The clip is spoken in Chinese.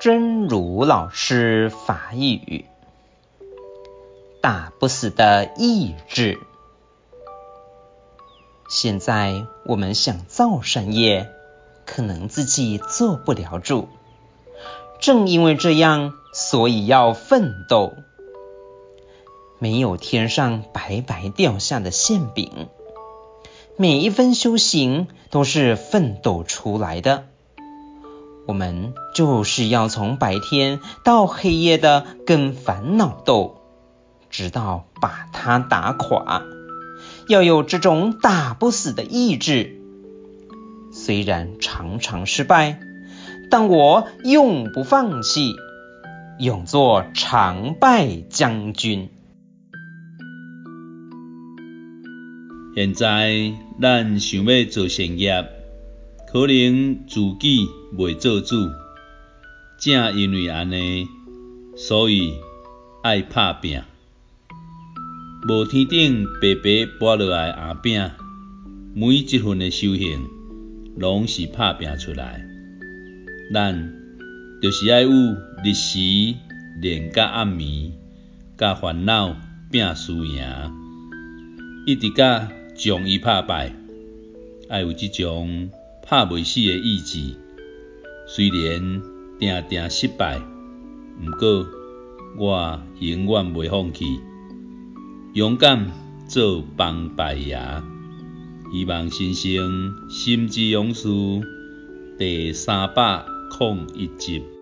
真如老师法语，打不死的意志。现在我们想造善业，可能自己做不了主。正因为这样，所以要奋斗。没有天上白白掉下的馅饼，每一分修行都是奋斗出来的。我们就是要从白天到黑夜的跟烦恼斗，直到把它打垮。要有这种打不死的意志，虽然常常失败，但我永不放弃，永做常败将军。现在咱想要做善业。可能自己未做主，正因为安尼，所以爱拍拼。无天顶白白拨落来的馅饼，每一份的修行，拢是拍拼出来。咱就是爱有日时练甲暗暝，甲烦恼拼输赢，一直甲将伊拍败，爱有即种。拍袂死诶意志，虽然定定失败，毋过我永远袂放弃，勇敢做帮败爷。希望新生心之勇士第三百零一集。